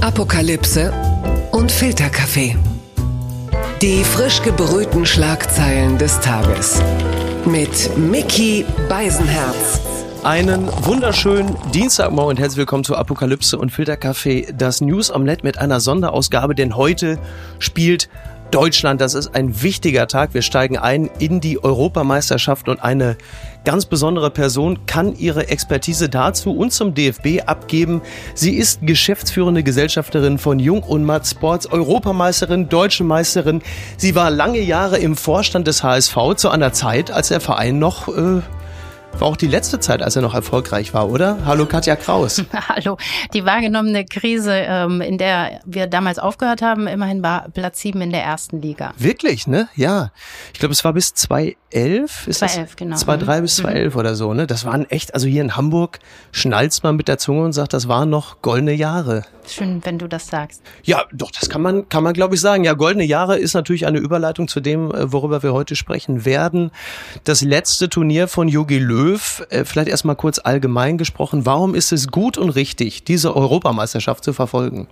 Apokalypse und Filterkaffee. Die frisch gebrühten Schlagzeilen des Tages. Mit Mickey Beisenherz. Einen wunderschönen Dienstagmorgen und herzlich willkommen zu Apokalypse und Filterkaffee, das News Omelette mit einer Sonderausgabe, denn heute spielt Deutschland. Das ist ein wichtiger Tag. Wir steigen ein in die Europameisterschaft und eine ganz besondere Person kann ihre Expertise dazu und zum DFB abgeben. Sie ist geschäftsführende Gesellschafterin von Jung und Matt Sports, Europameisterin, Deutsche Meisterin. Sie war lange Jahre im Vorstand des HSV zu einer Zeit, als der Verein noch äh, war auch die letzte Zeit, als er noch erfolgreich war, oder? Hallo Katja Kraus. Hallo. Die wahrgenommene Krise, ähm, in der wir damals aufgehört haben, immerhin war Platz sieben in der ersten Liga. Wirklich, ne? Ja. Ich glaube, es war bis 2011. Ist 2011, genau. 2003 bis 2011 mhm. oder so, ne? Das waren echt, also hier in Hamburg schnallst man mit der Zunge und sagt, das waren noch goldene Jahre. Schön, wenn du das sagst. Ja, doch, das kann man, kann man glaube ich sagen. Ja, goldene Jahre ist natürlich eine Überleitung zu dem, äh, worüber wir heute sprechen werden. Das letzte Turnier von Jogi Löw, äh, vielleicht erstmal kurz allgemein gesprochen. Warum ist es gut und richtig, diese Europameisterschaft zu verfolgen?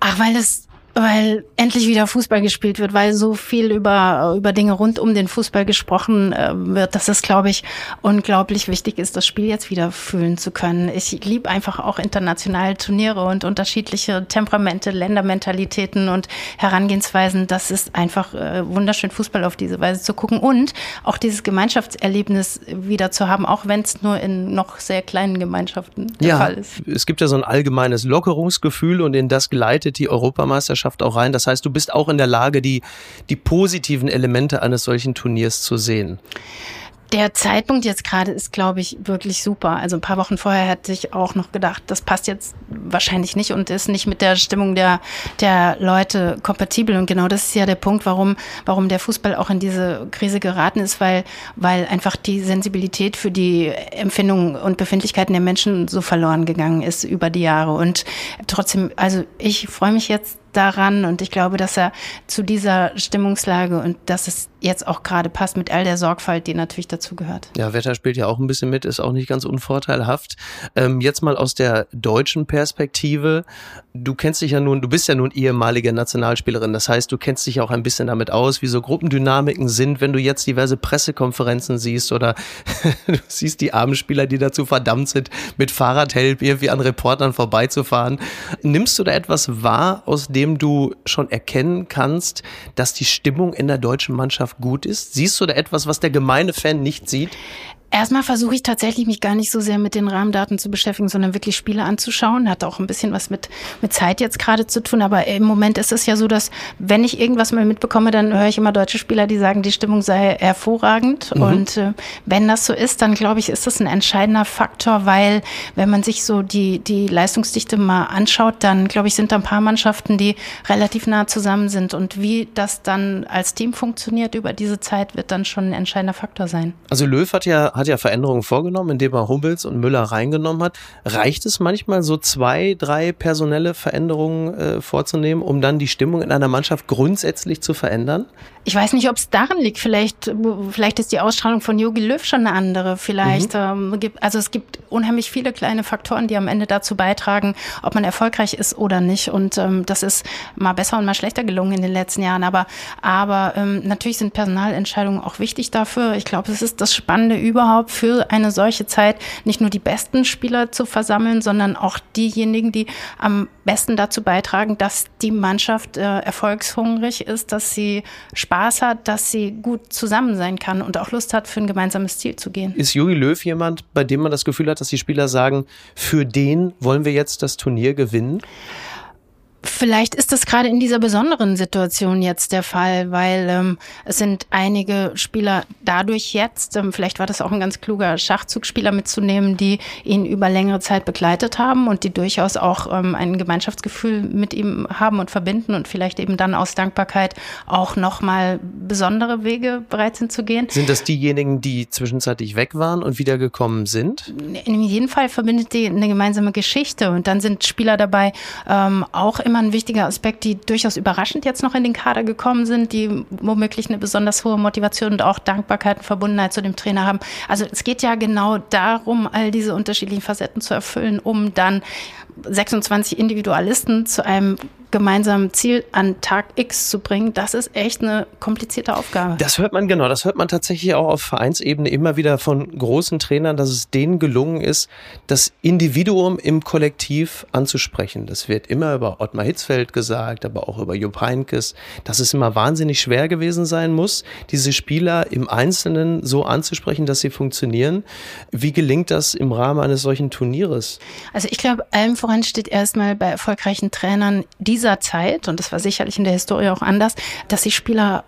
Ach, weil es weil endlich wieder Fußball gespielt wird, weil so viel über, über Dinge rund um den Fußball gesprochen äh, wird, dass es, glaube ich, unglaublich wichtig ist, das Spiel jetzt wieder fühlen zu können. Ich liebe einfach auch internationale Turniere und unterschiedliche Temperamente, Ländermentalitäten und Herangehensweisen. Das ist einfach äh, wunderschön, Fußball auf diese Weise zu gucken und auch dieses Gemeinschaftserlebnis wieder zu haben, auch wenn es nur in noch sehr kleinen Gemeinschaften der ja, Fall ist. Es gibt ja so ein allgemeines Lockerungsgefühl und in das gleitet die Europameisterschaft Mannschaft auch rein. Das heißt, du bist auch in der Lage, die, die positiven Elemente eines solchen Turniers zu sehen. Der Zeitpunkt jetzt gerade ist, glaube ich, wirklich super. Also ein paar Wochen vorher hätte ich auch noch gedacht, das passt jetzt wahrscheinlich nicht und ist nicht mit der Stimmung der, der Leute kompatibel. Und genau das ist ja der Punkt, warum, warum der Fußball auch in diese Krise geraten ist, weil, weil einfach die Sensibilität für die Empfindungen und Befindlichkeiten der Menschen so verloren gegangen ist über die Jahre. Und trotzdem, also ich freue mich jetzt daran und ich glaube, dass er zu dieser Stimmungslage und dass es jetzt auch gerade passt mit all der Sorgfalt, die natürlich dazu gehört. Ja, Wetter spielt ja auch ein bisschen mit, ist auch nicht ganz unvorteilhaft. Ähm, jetzt mal aus der deutschen Perspektive. Du kennst dich ja nun, du bist ja nun ehemalige Nationalspielerin. Das heißt, du kennst dich auch ein bisschen damit aus, wie so Gruppendynamiken sind, wenn du jetzt diverse Pressekonferenzen siehst oder du siehst die armen Spieler, die dazu verdammt sind, mit Fahrradhelm irgendwie an Reportern vorbeizufahren. Nimmst du da etwas wahr, aus dem du schon erkennen kannst, dass die Stimmung in der deutschen Mannschaft gut ist? Siehst du da etwas, was der gemeine Fan nicht sieht? Erstmal versuche ich tatsächlich mich gar nicht so sehr mit den Rahmendaten zu beschäftigen, sondern wirklich Spiele anzuschauen. Hat auch ein bisschen was mit, mit Zeit jetzt gerade zu tun. Aber im Moment ist es ja so, dass wenn ich irgendwas mal mitbekomme, dann höre ich immer deutsche Spieler, die sagen, die Stimmung sei hervorragend. Mhm. Und äh, wenn das so ist, dann glaube ich, ist das ein entscheidender Faktor, weil wenn man sich so die, die Leistungsdichte mal anschaut, dann glaube ich, sind da ein paar Mannschaften, die relativ nah zusammen sind. Und wie das dann als Team funktioniert über diese Zeit, wird dann schon ein entscheidender Faktor sein. Also Löw hat ja hat ja Veränderungen vorgenommen, indem er Hummels und Müller reingenommen hat. Reicht es manchmal so zwei, drei personelle Veränderungen äh, vorzunehmen, um dann die Stimmung in einer Mannschaft grundsätzlich zu verändern? Ich weiß nicht, ob es daran liegt. Vielleicht, vielleicht ist die Ausstrahlung von Yogi Löw schon eine andere. Vielleicht, mhm. ähm, gibt, also es gibt unheimlich viele kleine Faktoren, die am Ende dazu beitragen, ob man erfolgreich ist oder nicht. Und ähm, das ist mal besser und mal schlechter gelungen in den letzten Jahren. Aber, aber ähm, natürlich sind Personalentscheidungen auch wichtig dafür. Ich glaube, es ist das Spannende überhaupt für eine solche Zeit, nicht nur die besten Spieler zu versammeln, sondern auch diejenigen, die am besten dazu beitragen, dass die Mannschaft äh, erfolgshungrig ist, dass sie Spaß Spaß hat, dass sie gut zusammen sein kann und auch Lust hat, für ein gemeinsames Ziel zu gehen. Ist Jogi Löw jemand, bei dem man das Gefühl hat, dass die Spieler sagen, für den wollen wir jetzt das Turnier gewinnen? Vielleicht ist das gerade in dieser besonderen Situation jetzt der Fall, weil ähm, es sind einige Spieler dadurch jetzt, ähm, vielleicht war das auch ein ganz kluger Schachzugspieler mitzunehmen, die ihn über längere Zeit begleitet haben und die durchaus auch ähm, ein Gemeinschaftsgefühl mit ihm haben und verbinden und vielleicht eben dann aus Dankbarkeit auch nochmal besondere Wege bereit sind zu gehen. Sind das diejenigen, die zwischenzeitlich weg waren und wiedergekommen sind? In jedem Fall verbindet die eine gemeinsame Geschichte und dann sind Spieler dabei, ähm, auch immer ein wichtiger Aspekt, die durchaus überraschend jetzt noch in den Kader gekommen sind, die womöglich eine besonders hohe Motivation und auch Dankbarkeit und Verbundenheit zu dem Trainer haben. Also es geht ja genau darum, all diese unterschiedlichen Facetten zu erfüllen, um dann 26 Individualisten zu einem gemeinsamen Ziel an Tag X zu bringen, das ist echt eine komplizierte Aufgabe. Das hört man genau, das hört man tatsächlich auch auf Vereinsebene immer wieder von großen Trainern, dass es denen gelungen ist, das Individuum im Kollektiv anzusprechen. Das wird immer über Ottmar Hitzfeld gesagt, aber auch über Jupp Heinkes, dass es immer wahnsinnig schwer gewesen sein muss, diese Spieler im Einzelnen so anzusprechen, dass sie funktionieren. Wie gelingt das im Rahmen eines solchen Turnieres? Also ich glaube, allem voran steht erstmal bei erfolgreichen Trainern dieser Zeit, und das war sicherlich in der Historie auch anders, dass die Spieler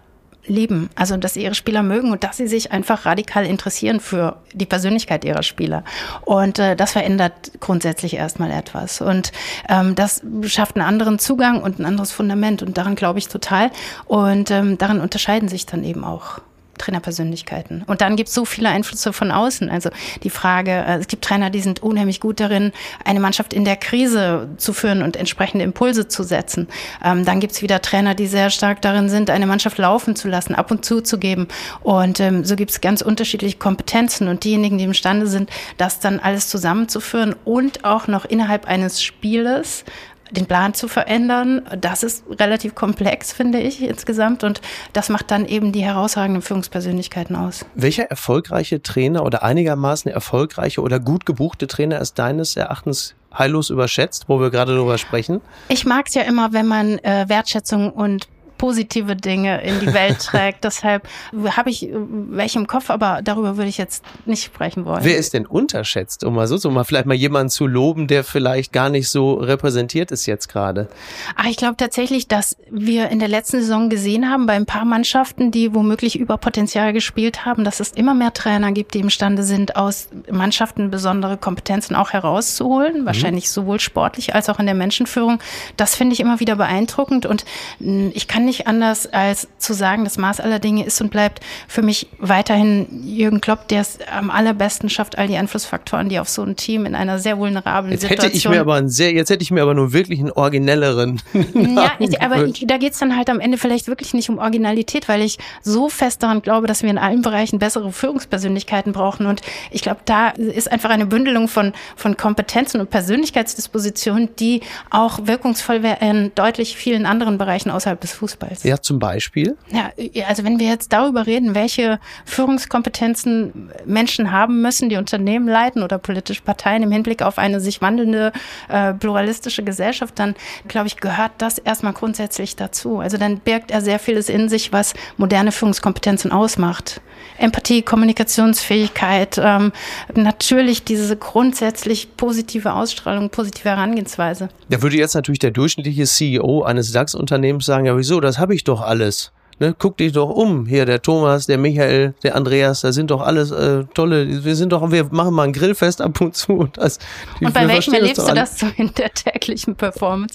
lieben, also dass sie ihre Spieler mögen und dass sie sich einfach radikal interessieren für die Persönlichkeit ihrer Spieler. Und äh, das verändert grundsätzlich erstmal etwas. Und ähm, das schafft einen anderen Zugang und ein anderes Fundament. Und daran glaube ich total. Und ähm, daran unterscheiden sich dann eben auch Trainerpersönlichkeiten. Und dann gibt es so viele Einflüsse von außen. Also die Frage, äh, es gibt Trainer, die sind unheimlich gut darin, eine Mannschaft in der Krise zu führen und entsprechende Impulse zu setzen. Ähm, dann gibt es wieder Trainer, die sehr stark darin sind, eine Mannschaft laufen zu lassen, ab und zu zu geben. Und ähm, so gibt es ganz unterschiedliche Kompetenzen und diejenigen, die imstande sind, das dann alles zusammenzuführen und auch noch innerhalb eines Spieles den Plan zu verändern. Das ist relativ komplex, finde ich insgesamt. Und das macht dann eben die herausragenden Führungspersönlichkeiten aus. Welcher erfolgreiche Trainer oder einigermaßen erfolgreiche oder gut gebuchte Trainer ist deines Erachtens heillos überschätzt, wo wir gerade darüber sprechen? Ich mag es ja immer, wenn man äh, Wertschätzung und positive Dinge in die Welt trägt. Deshalb habe ich welche im Kopf, aber darüber würde ich jetzt nicht sprechen wollen. Wer ist denn unterschätzt, um mal so, so mal vielleicht mal jemanden zu loben, der vielleicht gar nicht so repräsentiert ist jetzt gerade? Ach, ich glaube tatsächlich, dass wir in der letzten Saison gesehen haben, bei ein paar Mannschaften, die womöglich über Potenzial gespielt haben, dass es immer mehr Trainer gibt, die imstande sind, aus Mannschaften besondere Kompetenzen auch herauszuholen, mhm. wahrscheinlich sowohl sportlich als auch in der Menschenführung. Das finde ich immer wieder beeindruckend und hm, ich kann nicht anders, als zu sagen, das Maß aller Dinge ist und bleibt für mich weiterhin Jürgen Klopp, der es am allerbesten schafft, all die Einflussfaktoren, die auf so ein Team in einer sehr vulnerablen jetzt Situation. Hätte ich mir aber einen sehr, jetzt hätte ich mir aber nur wirklich einen originelleren. ja, ich, aber ich, da geht's dann halt am Ende vielleicht wirklich nicht um Originalität, weil ich so fest daran glaube, dass wir in allen Bereichen bessere Führungspersönlichkeiten brauchen. Und ich glaube, da ist einfach eine Bündelung von, von Kompetenzen und Persönlichkeitsdispositionen, die auch wirkungsvoll wäre in deutlich vielen anderen Bereichen außerhalb des Fußballs. Fußballs. Ja, zum Beispiel. Ja, also wenn wir jetzt darüber reden, welche Führungskompetenzen Menschen haben müssen, die Unternehmen leiten oder politische Parteien im Hinblick auf eine sich wandelnde äh, pluralistische Gesellschaft, dann glaube ich, gehört das erstmal grundsätzlich dazu. Also dann birgt er sehr vieles in sich, was moderne Führungskompetenzen ausmacht. Empathie, Kommunikationsfähigkeit, ähm, natürlich diese grundsätzlich positive Ausstrahlung, positive Herangehensweise. Da würde jetzt natürlich der durchschnittliche CEO eines DAX-Unternehmens sagen, ja wieso, das habe ich doch alles. Ne, guck dich doch um. Hier, der Thomas, der Michael, der Andreas, da sind doch alles äh, tolle, wir sind doch, wir machen mal ein Grillfest ab und zu. Und, das, und bei welchem erlebst du das so in der täglichen Performance?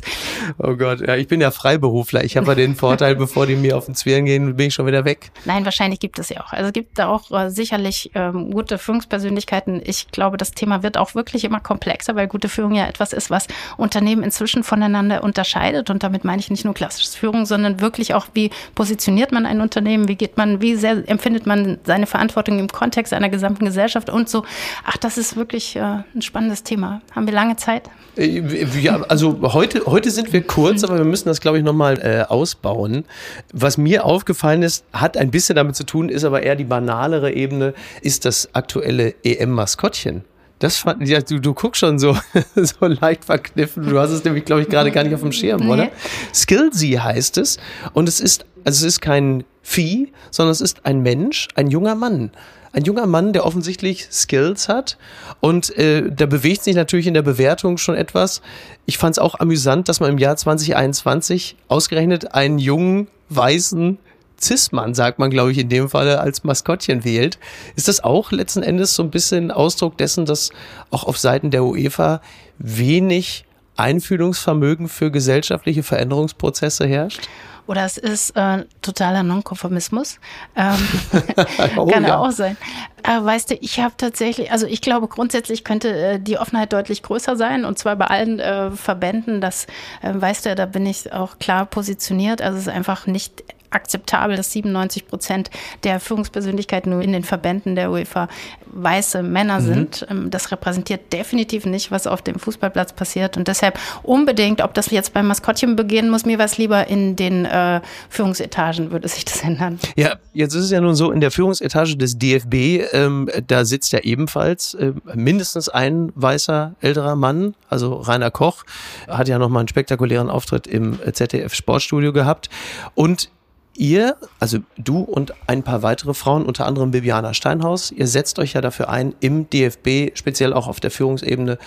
Oh Gott, ja, ich bin ja Freiberufler. Ich habe ja den Vorteil, bevor die mir auf den Zwirn gehen, bin ich schon wieder weg. Nein, wahrscheinlich gibt es ja auch. Also es gibt da auch äh, sicherlich ähm, gute Führungspersönlichkeiten. Ich glaube, das Thema wird auch wirklich immer komplexer, weil gute Führung ja etwas ist, was Unternehmen inzwischen voneinander unterscheidet. Und damit meine ich nicht nur klassische Führung, sondern wirklich auch, wie positioniert positioniert man ein Unternehmen, wie geht man, wie sehr empfindet man seine Verantwortung im Kontext einer gesamten Gesellschaft und so. Ach, das ist wirklich äh, ein spannendes Thema. Haben wir lange Zeit? Äh, ja, also heute, heute sind wir kurz, aber wir müssen das, glaube ich, nochmal äh, ausbauen. Was mir aufgefallen ist, hat ein bisschen damit zu tun, ist aber eher die banalere Ebene, ist das aktuelle EM-Maskottchen. Das fand, ja, du, du guckst schon so, so leicht verkniffen. Du hast es nämlich, glaube ich, gerade gar nicht auf dem Schirm, nee. oder? Skillsy heißt es. Und es ist, also es ist kein Vieh, sondern es ist ein Mensch, ein junger Mann. Ein junger Mann, der offensichtlich Skills hat. Und äh, da bewegt sich natürlich in der Bewertung schon etwas. Ich fand es auch amüsant, dass man im Jahr 2021 ausgerechnet einen jungen, weißen Cis-Mann, sagt man, glaube ich, in dem Falle als Maskottchen wählt. Ist das auch letzten Endes so ein bisschen Ausdruck dessen, dass auch auf Seiten der UEFA wenig Einfühlungsvermögen für gesellschaftliche Veränderungsprozesse herrscht? Oder es ist äh, totaler Nonkonformismus. Ähm, oh, kann ja. auch sein. Aber weißt du, ich habe tatsächlich, also ich glaube grundsätzlich könnte äh, die Offenheit deutlich größer sein und zwar bei allen äh, Verbänden. Das äh, weißt du, da bin ich auch klar positioniert. Also es ist einfach nicht akzeptabel, dass 97 Prozent der Führungspersönlichkeiten nur in den Verbänden der UEFA weiße Männer mhm. sind. Ähm, das repräsentiert definitiv nicht, was auf dem Fußballplatz passiert. Und deshalb unbedingt, ob das jetzt beim Maskottchen beginnen muss, mir was lieber in den äh, Führungsetagen würde sich das ändern. Ja, jetzt ist es ja nun so, in der Führungsetage des DFB, ähm, da sitzt ja ebenfalls äh, mindestens ein weißer älterer Mann, also Rainer Koch, hat ja nochmal einen spektakulären Auftritt im ZDF Sportstudio gehabt. Und ihr, also du und ein paar weitere Frauen, unter anderem Bibiana Steinhaus, ihr setzt euch ja dafür ein, im DFB, speziell auch auf der Führungsebene,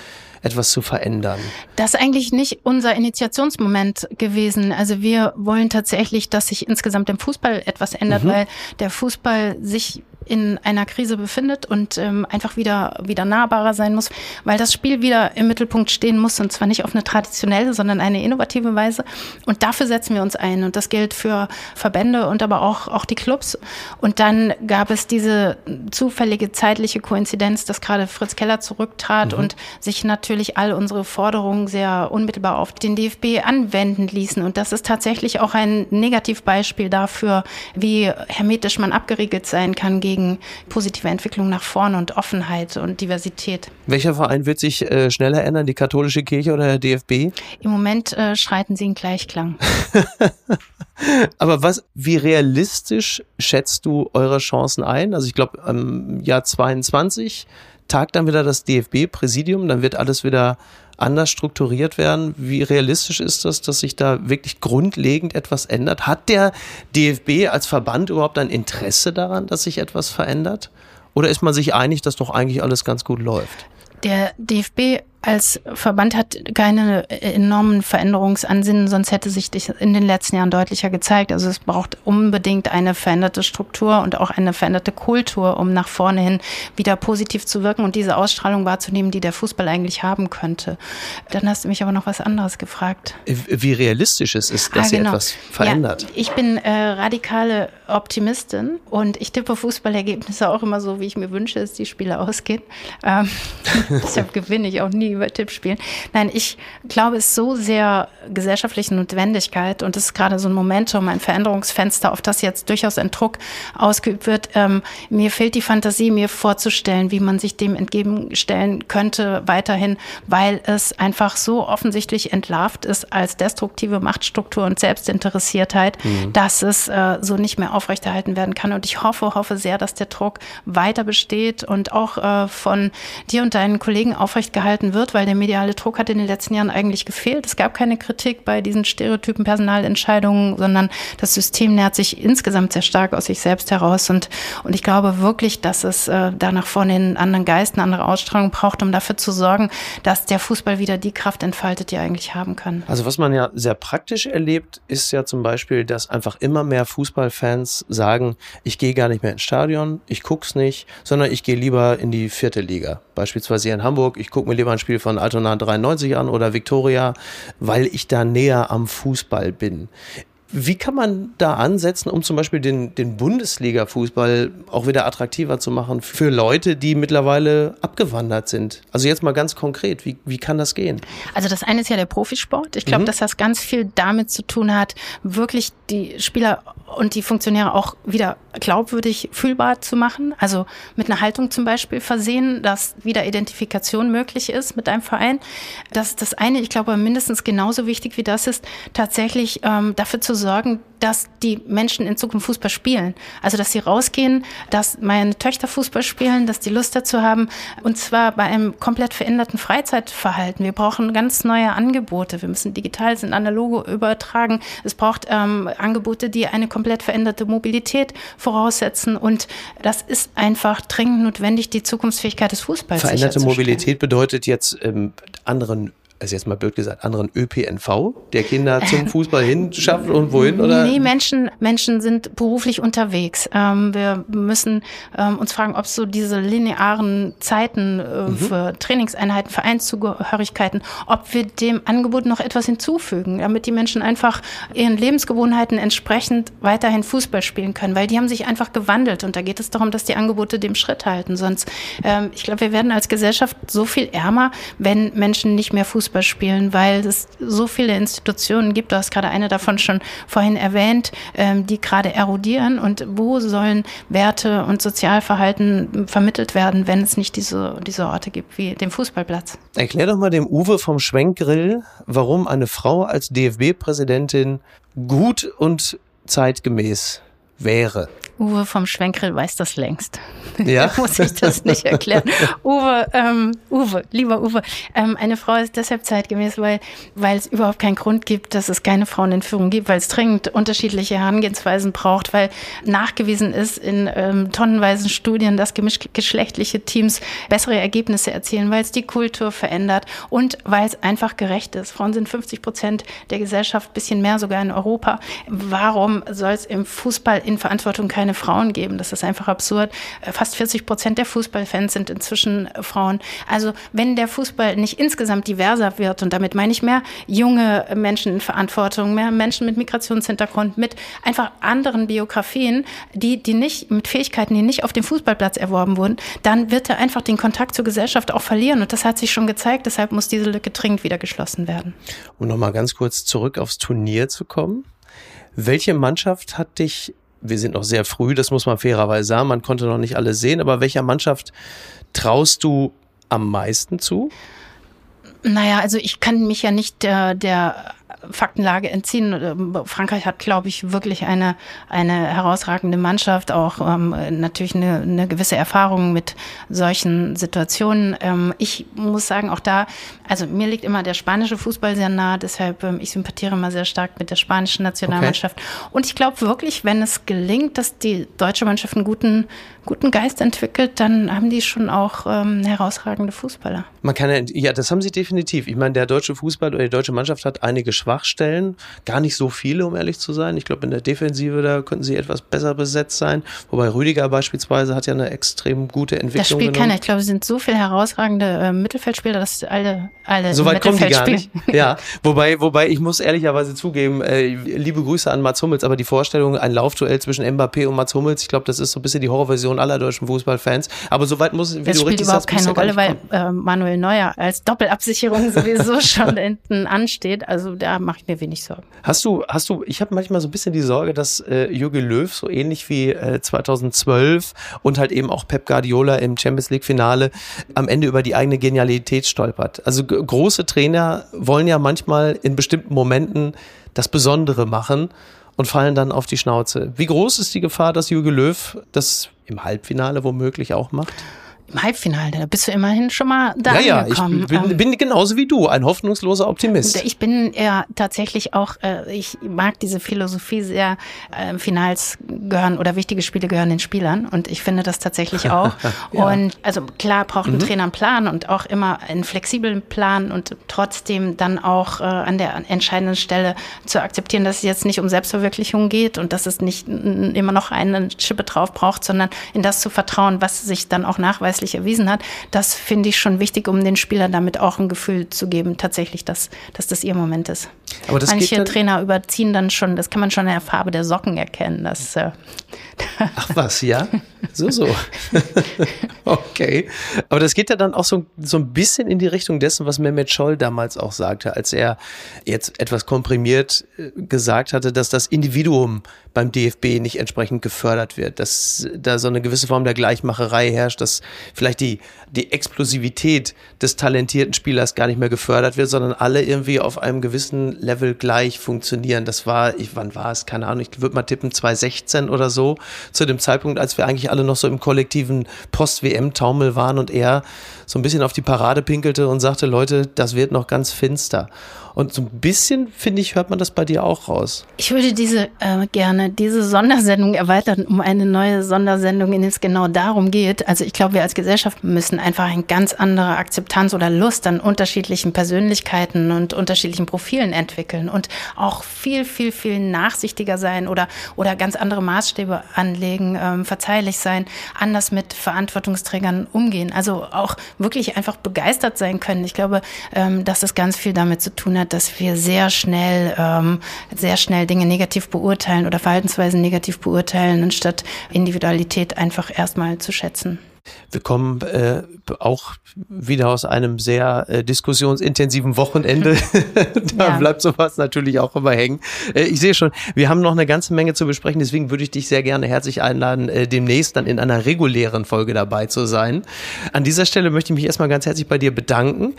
etwas zu verändern. Das ist eigentlich nicht unser Initiationsmoment gewesen. Also wir wollen tatsächlich, dass sich insgesamt im Fußball etwas ändert, mhm. weil der Fußball sich in einer Krise befindet und ähm, einfach wieder, wieder nahbarer sein muss, weil das Spiel wieder im Mittelpunkt stehen muss und zwar nicht auf eine traditionelle, sondern eine innovative Weise. Und dafür setzen wir uns ein. Und das gilt für Verbände und aber auch, auch die Clubs. Und dann gab es diese zufällige zeitliche Koinzidenz, dass gerade Fritz Keller zurücktrat mhm. und sich natürlich all unsere Forderungen sehr unmittelbar auf den DFB anwenden ließen. Und das ist tatsächlich auch ein Negativbeispiel dafür, wie hermetisch man abgeriegelt sein kann gegen gegen positive Entwicklung nach vorne und Offenheit und Diversität. Welcher Verein wird sich äh, schneller ändern, die katholische Kirche oder der DFB? Im Moment äh, schreiten sie in Gleichklang. Aber was, wie realistisch schätzt du eure Chancen ein? Also ich glaube, im Jahr 22 tagt dann wieder das DFB-Präsidium, dann wird alles wieder anders strukturiert werden. Wie realistisch ist das, dass sich da wirklich grundlegend etwas ändert? Hat der DFB als Verband überhaupt ein Interesse daran, dass sich etwas verändert? Oder ist man sich einig, dass doch eigentlich alles ganz gut läuft? Der DFB als Verband hat keine enormen Veränderungsansinnen, sonst hätte sich das in den letzten Jahren deutlicher gezeigt. Also es braucht unbedingt eine veränderte Struktur und auch eine veränderte Kultur, um nach vorne hin wieder positiv zu wirken und diese Ausstrahlung wahrzunehmen, die der Fußball eigentlich haben könnte. Dann hast du mich aber noch was anderes gefragt. Wie realistisch es ist, dass ah, genau. etwas verändert. Ja, ich bin äh, radikale Optimistin und ich tippe Fußballergebnisse auch immer so, wie ich mir wünsche, dass die Spiele ausgehen. Ähm, deshalb gewinne ich auch nie über Tippspielen. Nein, ich glaube, es ist so sehr gesellschaftliche Notwendigkeit und es ist gerade so ein Momentum, ein Veränderungsfenster, auf das jetzt durchaus ein Druck ausgeübt wird. Ähm, mir fehlt die Fantasie, mir vorzustellen, wie man sich dem entgegenstellen könnte weiterhin, weil es einfach so offensichtlich entlarvt ist als destruktive Machtstruktur und Selbstinteressiertheit, mhm. dass es äh, so nicht mehr aufrechterhalten werden kann. Und ich hoffe, hoffe sehr, dass der Druck weiter besteht und auch äh, von dir und deinen Kollegen aufrecht gehalten wird wird, weil der mediale Druck hat in den letzten Jahren eigentlich gefehlt. Es gab keine Kritik bei diesen Stereotypen Personalentscheidungen, sondern das System nähert sich insgesamt sehr stark aus sich selbst heraus. Und, und ich glaube wirklich, dass es äh, da vorne einen anderen Geist, eine andere Ausstrahlung braucht, um dafür zu sorgen, dass der Fußball wieder die Kraft entfaltet, die er eigentlich haben kann. Also was man ja sehr praktisch erlebt, ist ja zum Beispiel, dass einfach immer mehr Fußballfans sagen, ich gehe gar nicht mehr ins Stadion, ich guck's nicht, sondern ich gehe lieber in die vierte Liga. Beispielsweise hier in Hamburg, ich gucke mir lieber ein Spiel von Altona 93 an oder Viktoria, weil ich da näher am Fußball bin. Wie kann man da ansetzen, um zum Beispiel den, den Bundesliga-Fußball auch wieder attraktiver zu machen für Leute, die mittlerweile abgewandert sind? Also jetzt mal ganz konkret, wie, wie kann das gehen? Also das eine ist ja der Profisport. Ich glaube, mhm. dass das ganz viel damit zu tun hat, wirklich die Spieler und die Funktionäre auch wieder glaubwürdig fühlbar zu machen. Also mit einer Haltung zum Beispiel versehen, dass wieder Identifikation möglich ist mit einem Verein. Das ist das eine. Ich glaube, mindestens genauso wichtig wie das ist, tatsächlich ähm, dafür zu sorgen, dass die Menschen in Zukunft Fußball spielen. Also, dass sie rausgehen, dass meine Töchter Fußball spielen, dass die Lust dazu haben. Und zwar bei einem komplett veränderten Freizeitverhalten. Wir brauchen ganz neue Angebote. Wir müssen digital sind analoge übertragen. Es braucht ähm, Angebote, die eine komplett veränderte Mobilität voraussetzen. Und das ist einfach dringend notwendig, die Zukunftsfähigkeit des Fußballs Veränderte Mobilität bedeutet jetzt ähm, anderen also jetzt mal blöd gesagt, anderen ÖPNV, der Kinder zum Fußball hinschafft und wohin, oder? Nee, Menschen, Menschen sind beruflich unterwegs. Ähm, wir müssen ähm, uns fragen, ob so diese linearen Zeiten äh, mhm. für Trainingseinheiten, Vereinszugehörigkeiten, ob wir dem Angebot noch etwas hinzufügen, damit die Menschen einfach ihren Lebensgewohnheiten entsprechend weiterhin Fußball spielen können, weil die haben sich einfach gewandelt und da geht es darum, dass die Angebote dem Schritt halten. Sonst, ähm, ich glaube, wir werden als Gesellschaft so viel ärmer, wenn Menschen nicht mehr Fußball Fußball spielen, weil es so viele Institutionen gibt. Du hast gerade eine davon schon vorhin erwähnt, ähm, die gerade erodieren. Und wo sollen Werte und Sozialverhalten vermittelt werden, wenn es nicht diese, diese Orte gibt wie den Fußballplatz? Erklär doch mal dem Uwe vom Schwenkgrill, warum eine Frau als DFB-Präsidentin gut und zeitgemäß wäre. Uwe vom Schwenkrill weiß das längst. Ja. Muss ich das nicht erklären. Uwe, ähm, Uwe, lieber Uwe, ähm, eine Frau ist deshalb zeitgemäß, weil, weil es überhaupt keinen Grund gibt, dass es keine Frauen in Führung gibt, weil es dringend unterschiedliche Herangehensweisen braucht, weil nachgewiesen ist in ähm, tonnenweisen Studien, dass gemischtgeschlechtliche Teams bessere Ergebnisse erzielen, weil es die Kultur verändert und weil es einfach gerecht ist. Frauen sind 50 Prozent der Gesellschaft, bisschen mehr sogar in Europa. Warum soll es im Fußball in Verantwortung keine Frauen geben? Das ist einfach absurd. Äh, fast 40 Prozent der Fußballfans sind inzwischen äh, Frauen. Also wenn der Fußball nicht insgesamt diverser wird, und damit meine ich mehr junge Menschen in Verantwortung, mehr Menschen mit Migrationshintergrund, mit einfach anderen Biografien, die, die nicht, mit Fähigkeiten, die nicht auf dem Fußballplatz erworben wurden, dann wird er einfach den Kontakt zur Gesellschaft auch verlieren. Und das hat sich schon gezeigt. Deshalb muss diese Lücke dringend wieder geschlossen werden. Um nochmal ganz kurz zurück aufs Turnier zu kommen. Welche Mannschaft hat dich wir sind noch sehr früh, das muss man fairerweise sagen, man konnte noch nicht alles sehen, aber welcher Mannschaft traust du am meisten zu? Naja, also ich kann mich ja nicht der, der Faktenlage entziehen. Frankreich hat, glaube ich, wirklich eine, eine herausragende Mannschaft, auch ähm, natürlich eine, eine gewisse Erfahrung mit solchen Situationen. Ähm, ich muss sagen, auch da, also mir liegt immer der spanische Fußball sehr nah, deshalb ähm, ich sympathiere immer sehr stark mit der spanischen Nationalmannschaft. Okay. Und ich glaube wirklich, wenn es gelingt, dass die deutsche Mannschaft einen guten, guten Geist entwickelt, dann haben die schon auch ähm, herausragende Fußballer. Man kann ja, ja, das haben sie definitiv. Ich meine, der deutsche Fußball oder die deutsche Mannschaft hat einige Schwachstellen. Gar nicht so viele, um ehrlich zu sein. Ich glaube, in der Defensive, da könnten sie etwas besser besetzt sein. Wobei Rüdiger beispielsweise hat ja eine extrem gute Entwicklung. Das spielt keiner. Ich glaube, es sind so viele herausragende äh, Mittelfeldspieler, dass alle, alle so weit kommen die gar nicht. Ja, wobei, wobei ich muss ehrlicherweise zugeben, äh, liebe Grüße an Mats Hummels, aber die Vorstellung, ein Laufduell zwischen Mbappé und Mats Hummels, ich glaube, das ist so ein bisschen die Horrorversion aller deutschen Fußballfans. Aber soweit muss, wie das du spielt überhaupt sagst, keine Rolle, weil äh, Manuel Neuer als Doppelabsicherung sowieso schon hinten ansteht. Also da mache ich mir wenig Sorgen. Hast du, hast du, ich habe manchmal so ein bisschen die Sorge, dass äh, Jürgen Löw so ähnlich wie äh, 2012 und halt eben auch Pep Guardiola im Champions League Finale am Ende über die eigene Genialität stolpert. Also große Trainer wollen ja manchmal in bestimmten Momenten das Besondere machen und fallen dann auf die Schnauze. Wie groß ist die Gefahr, dass Jürgen Löw das im Halbfinale womöglich auch macht? Im Halbfinale, da bist du immerhin schon mal da ja, ja. Ich bin, ähm, bin genauso wie du, ein hoffnungsloser Optimist. Ich bin ja tatsächlich auch, äh, ich mag diese Philosophie sehr, äh, Finals gehören oder wichtige Spiele gehören den Spielern und ich finde das tatsächlich auch. ja. Und also klar braucht ein mhm. Trainer einen Plan und auch immer einen flexiblen Plan und trotzdem dann auch äh, an der entscheidenden Stelle zu akzeptieren, dass es jetzt nicht um Selbstverwirklichung geht und dass es nicht immer noch eine Schippe drauf braucht, sondern in das zu vertrauen, was sich dann auch nachweist nachweislich erwiesen hat, das finde ich schon wichtig, um den Spielern damit auch ein Gefühl zu geben, tatsächlich, dass, dass das ihr Moment ist. Aber das Manche Trainer überziehen dann schon, das kann man schon in der Farbe der Socken erkennen. Dass, äh, Ach was, ja? So, so. okay. Aber das geht ja dann auch so, so ein bisschen in die Richtung dessen, was Mehmet Scholl damals auch sagte, als er jetzt etwas komprimiert äh, gesagt hatte, dass das Individuum beim DFB nicht entsprechend gefördert wird, dass da so eine gewisse Form der Gleichmacherei herrscht, dass vielleicht die, die Explosivität des talentierten Spielers gar nicht mehr gefördert wird, sondern alle irgendwie auf einem gewissen Level gleich funktionieren. Das war, ich, wann war es? Keine Ahnung, ich würde mal tippen 2016 oder so, zu dem Zeitpunkt, als wir eigentlich alle noch so im kollektiven Post-WM-Taumel waren und er so ein bisschen auf die Parade pinkelte und sagte, Leute, das wird noch ganz finster. Und so ein bisschen, finde ich, hört man das bei dir auch raus. Ich würde diese äh, gerne, diese Sondersendung erweitern um eine neue Sondersendung, in der es genau darum geht. Also ich glaube, wir als Gesellschaft müssen einfach eine ganz andere Akzeptanz oder Lust an unterschiedlichen Persönlichkeiten und unterschiedlichen Profilen entwickeln und auch viel, viel, viel nachsichtiger sein oder, oder ganz andere Maßstäbe anlegen, ähm, verzeihlich sein, anders mit Verantwortungsträgern umgehen. Also auch wirklich einfach begeistert sein können. Ich glaube, ähm, dass das ganz viel damit zu tun hat, dass wir sehr schnell, ähm, sehr schnell Dinge negativ beurteilen oder Verhaltensweisen negativ beurteilen, anstatt Individualität einfach erstmal zu schätzen. Wir kommen äh, auch wieder aus einem sehr äh, diskussionsintensiven Wochenende. da ja. bleibt sowas natürlich auch immer hängen. Äh, ich sehe schon, wir haben noch eine ganze Menge zu besprechen, deswegen würde ich dich sehr gerne herzlich einladen, äh, demnächst dann in einer regulären Folge dabei zu sein. An dieser Stelle möchte ich mich erstmal ganz herzlich bei dir bedanken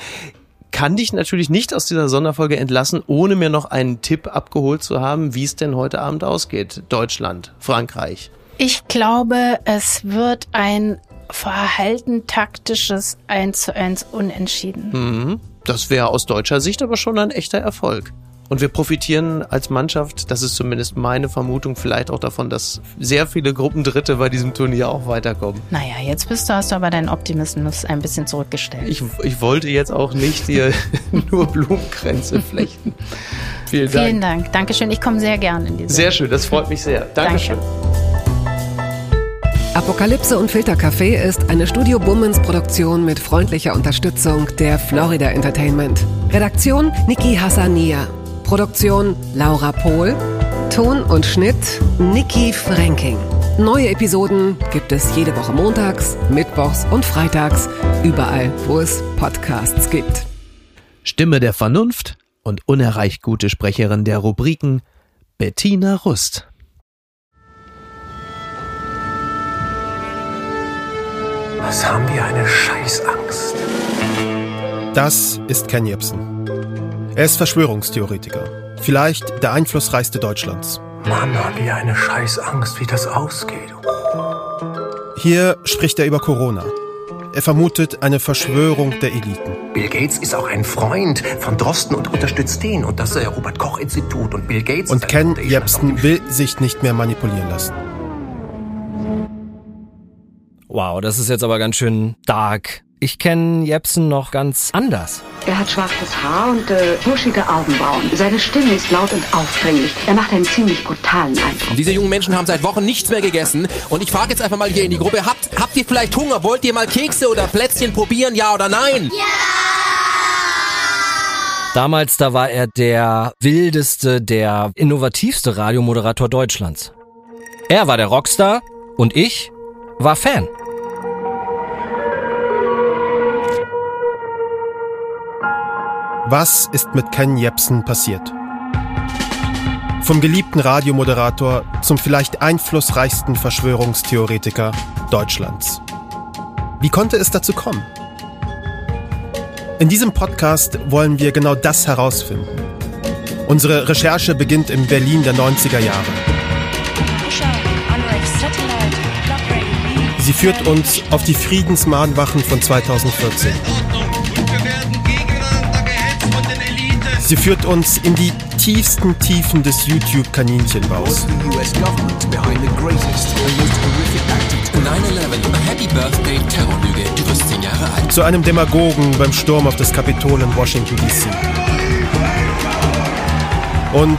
kann dich natürlich nicht aus dieser Sonderfolge entlassen, ohne mir noch einen Tipp abgeholt zu haben, wie es denn heute Abend ausgeht. Deutschland, Frankreich. Ich glaube, es wird ein verhalten taktisches 1 zu 1 unentschieden. Mhm. Das wäre aus deutscher Sicht aber schon ein echter Erfolg. Und wir profitieren als Mannschaft, das ist zumindest meine Vermutung, vielleicht auch davon, dass sehr viele Gruppendritte bei diesem Turnier auch weiterkommen. Naja, jetzt bist du, hast du aber deinen Optimismus ein bisschen zurückgestellt. Ich, ich wollte jetzt auch nicht hier nur Blumenkränze flechten. Vielen Dank. Vielen Dank. Dankeschön. Ich komme sehr gerne in diese. Sehr schön, das freut mich sehr. Dankeschön. Danke. Apokalypse und Filtercafé ist eine Studio Bummens Produktion mit freundlicher Unterstützung der Florida Entertainment. Redaktion Niki Hassania. Produktion Laura Pohl. Ton und Schnitt Niki Franking. Neue Episoden gibt es jede Woche montags, mittwochs und freitags, überall, wo es Podcasts gibt. Stimme der Vernunft und unerreicht gute Sprecherin der Rubriken Bettina Rust. Was haben wir eine Scheißangst? Das ist Ken Jebsen. Er ist Verschwörungstheoretiker. Vielleicht der einflussreichste Deutschlands. Mann, haben wir eine Scheißangst, wie das ausgeht. Hier spricht er über Corona. Er vermutet eine Verschwörung der Eliten. Bill Gates ist auch ein Freund von Drosten und unterstützt den und das Robert Koch Institut und Bill Gates. Und Ken Jebsen will sich nicht mehr manipulieren lassen. Wow, das ist jetzt aber ganz schön dark. Ich kenne Jepsen noch ganz anders. Er hat schwarzes Haar und äh, buschige Augenbrauen. Seine Stimme ist laut und aufdringlich. Er macht einen ziemlich brutalen Eindruck. Diese jungen Menschen haben seit Wochen nichts mehr gegessen. Und ich frage jetzt einfach mal hier in die Gruppe, habt, habt ihr vielleicht Hunger? Wollt ihr mal Kekse oder Plätzchen probieren, ja oder nein? Ja! Damals, da war er der wildeste, der innovativste Radiomoderator Deutschlands. Er war der Rockstar und ich war Fan. Was ist mit Ken Jebsen passiert? Vom geliebten Radiomoderator zum vielleicht einflussreichsten Verschwörungstheoretiker Deutschlands. Wie konnte es dazu kommen? In diesem Podcast wollen wir genau das herausfinden. Unsere Recherche beginnt im Berlin der 90er Jahre. Sie führt uns auf die Friedensmahnwachen von 2014. Sie führt uns in die tiefsten Tiefen des YouTube-Kaninchenbaus. Zu einem Demagogen beim Sturm auf das Kapitol in Washington, D.C. Und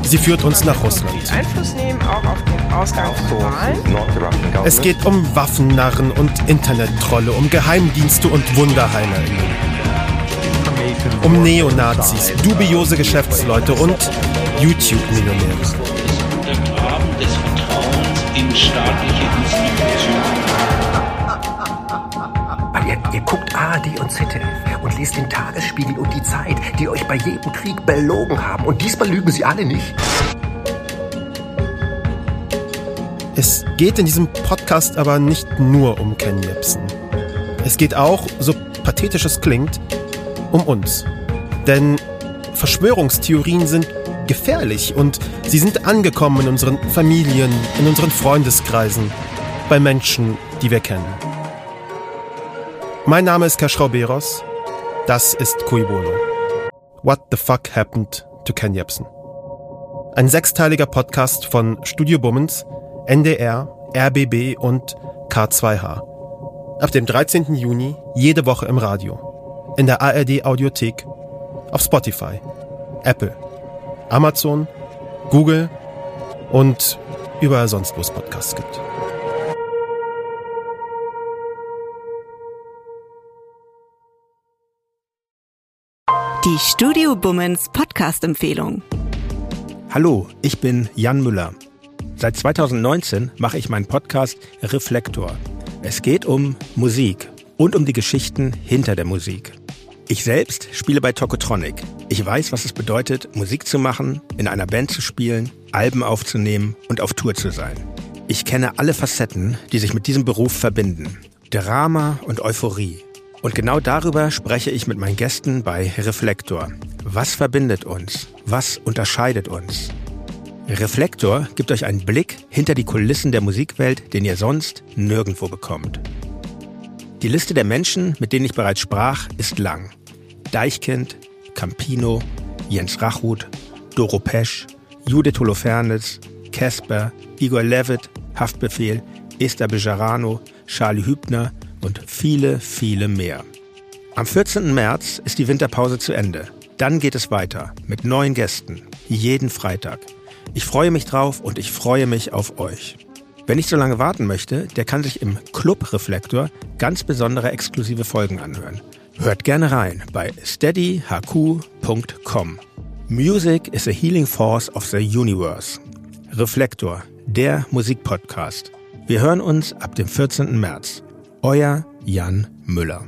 sie führt uns nach Russland. Einfluss nehmen auch auf den Ausgang von Wahlen. Es geht um Waffennarren und Internettrolle, um Geheimdienste und WunderheilerInnen um Neonazis, dubiose Geschäftsleute und YouTube-Millionäre. Der Graben des Vertrauens in staatliche Institutionen. Weil ihr, ihr guckt ARD und ZDF und lest den Tagesspiegel und die Zeit, die euch bei jedem Krieg belogen haben. Und diesmal lügen sie alle nicht. Es geht in diesem Podcast aber nicht nur um Ken Jebsen. Es geht auch, so pathetisch es klingt, um uns. Denn Verschwörungstheorien sind gefährlich und sie sind angekommen in unseren Familien, in unseren Freundeskreisen, bei Menschen, die wir kennen. Mein Name ist Kaschrauberos. Das ist Kuibolo. What the fuck happened to Ken Jebsen? Ein sechsteiliger Podcast von Studio Bummens, NDR, RBB und K2H. Ab dem 13. Juni jede Woche im Radio. In der ARD Audiothek, auf Spotify, Apple, Amazon, Google und überall sonst, wo es Podcasts gibt. Die Studio Bummens Podcast-Empfehlung. Hallo, ich bin Jan Müller. Seit 2019 mache ich meinen Podcast Reflektor. Es geht um Musik und um die Geschichten hinter der Musik. Ich selbst spiele bei Tokotronic. Ich weiß, was es bedeutet, Musik zu machen, in einer Band zu spielen, Alben aufzunehmen und auf Tour zu sein. Ich kenne alle Facetten, die sich mit diesem Beruf verbinden. Drama und Euphorie. Und genau darüber spreche ich mit meinen Gästen bei Reflektor. Was verbindet uns? Was unterscheidet uns? Reflektor gibt euch einen Blick hinter die Kulissen der Musikwelt, den ihr sonst nirgendwo bekommt. Die Liste der Menschen, mit denen ich bereits sprach, ist lang. Deichkind, Campino, Jens Rachut, Doro Pesch, Judith Holofernes, Casper, Igor Levitt, Haftbefehl, Esther Bejarano, Charlie Hübner und viele, viele mehr. Am 14. März ist die Winterpause zu Ende. Dann geht es weiter mit neuen Gästen, jeden Freitag. Ich freue mich drauf und ich freue mich auf euch. Wer nicht so lange warten möchte, der kann sich im Club Reflektor ganz besondere exklusive Folgen anhören. Hört gerne rein bei steadyhq.com. Music is a healing force of the universe. Reflektor, der Musikpodcast. Wir hören uns ab dem 14. März. Euer Jan Müller.